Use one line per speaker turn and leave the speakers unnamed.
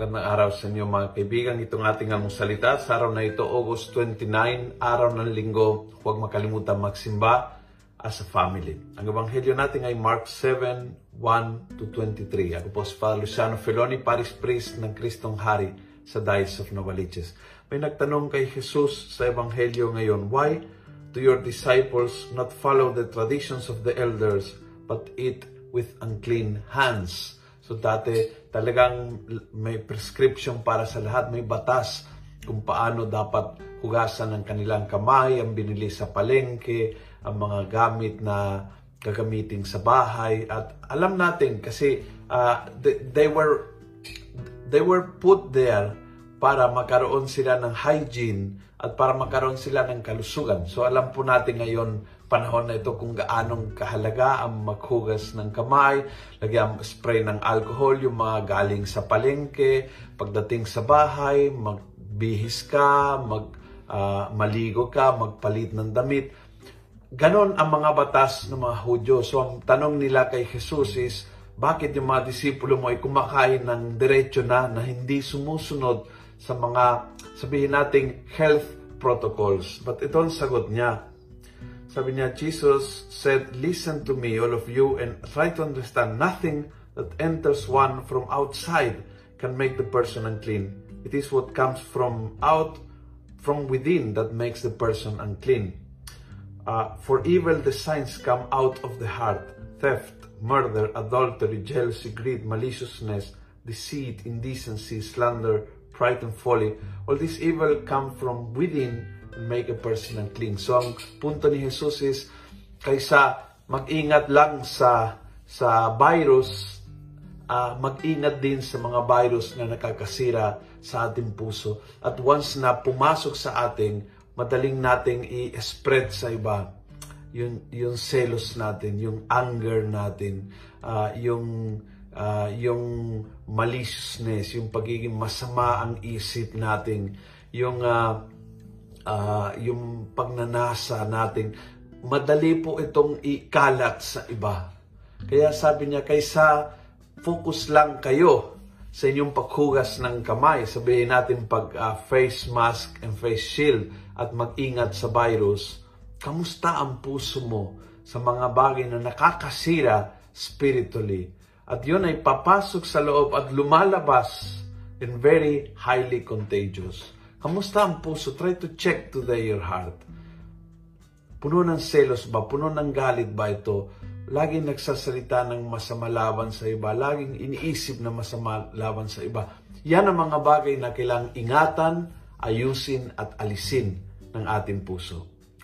Magandang araw sa inyo mga kaibigan. Itong ating almusalita sa araw na ito, August 29, araw ng linggo. Huwag makalimutan magsimba as a family. Ang ebanghelyo natin ay Mark 7, 1 to 23. Ako po si Father Luciano Feloni, Paris Priest ng Kristong Hari sa Diocese of Novaliches. May nagtanong kay Jesus sa ebanghelyo ngayon, Why do your disciples not follow the traditions of the elders but eat with unclean hands? So dati talagang may prescription para sa lahat, may batas kung paano dapat hugasan ng kanilang kamay, ang binili sa palengke, ang mga gamit na gagamitin sa bahay. At alam natin kasi uh, they, they were they were put there para magkaroon sila ng hygiene at para magkaroon sila ng kalusugan. So alam po natin ngayon panahon na ito kung gaanong kahalaga ang maghugas ng kamay, lagyan spray ng alcohol, yung mga galing sa palengke, pagdating sa bahay, magbihis ka, mag, uh, maligo ka, magpalit ng damit. Ganon ang mga batas ng mga Hudyo. So ang tanong nila kay Jesus is, bakit yung mga disipulo mo ay kumakain ng diretso na na hindi sumusunod sa mga sabihin nating health protocols. But ito ang sagot niya sabi niya, Jesus said, Listen to me, all of you, and try to understand nothing that enters one from outside can make the person unclean. It is what comes from out, from within that makes the person unclean. Uh, for evil designs come out of the heart, theft, murder, adultery, jealousy, greed, maliciousness, deceit, indecency, slander, pride, and folly. All this evil come from within make a person unclean. So ang punto ni Jesus is kaysa mag-ingat lang sa sa virus, uh, mag-ingat din sa mga virus na nakakasira sa ating puso. At once na pumasok sa ating, madaling nating i-spread sa iba yung, yung selos natin, yung anger natin, uh, yung, uh, yung maliciousness, yung pagiging masama ang isip natin, yung uh, uh, yung pagnanasa natin, madali po itong ikalat sa iba. Kaya sabi niya, kaysa focus lang kayo sa inyong paghugas ng kamay, sabihin natin pag uh, face mask and face shield at mag-ingat sa virus, kamusta ang puso mo sa mga bagay na nakakasira spiritually? At yun ay papasok sa loob at lumalabas and very highly contagious. Kamusta ang puso? Try to check today your heart. Puno ng selos ba? Puno ng galit ba ito? Laging nagsasalita ng masama laban sa iba. Laging iniisip na masama laban sa iba. Yan ang mga bagay na kailangang ingatan, ayusin at alisin ng ating puso.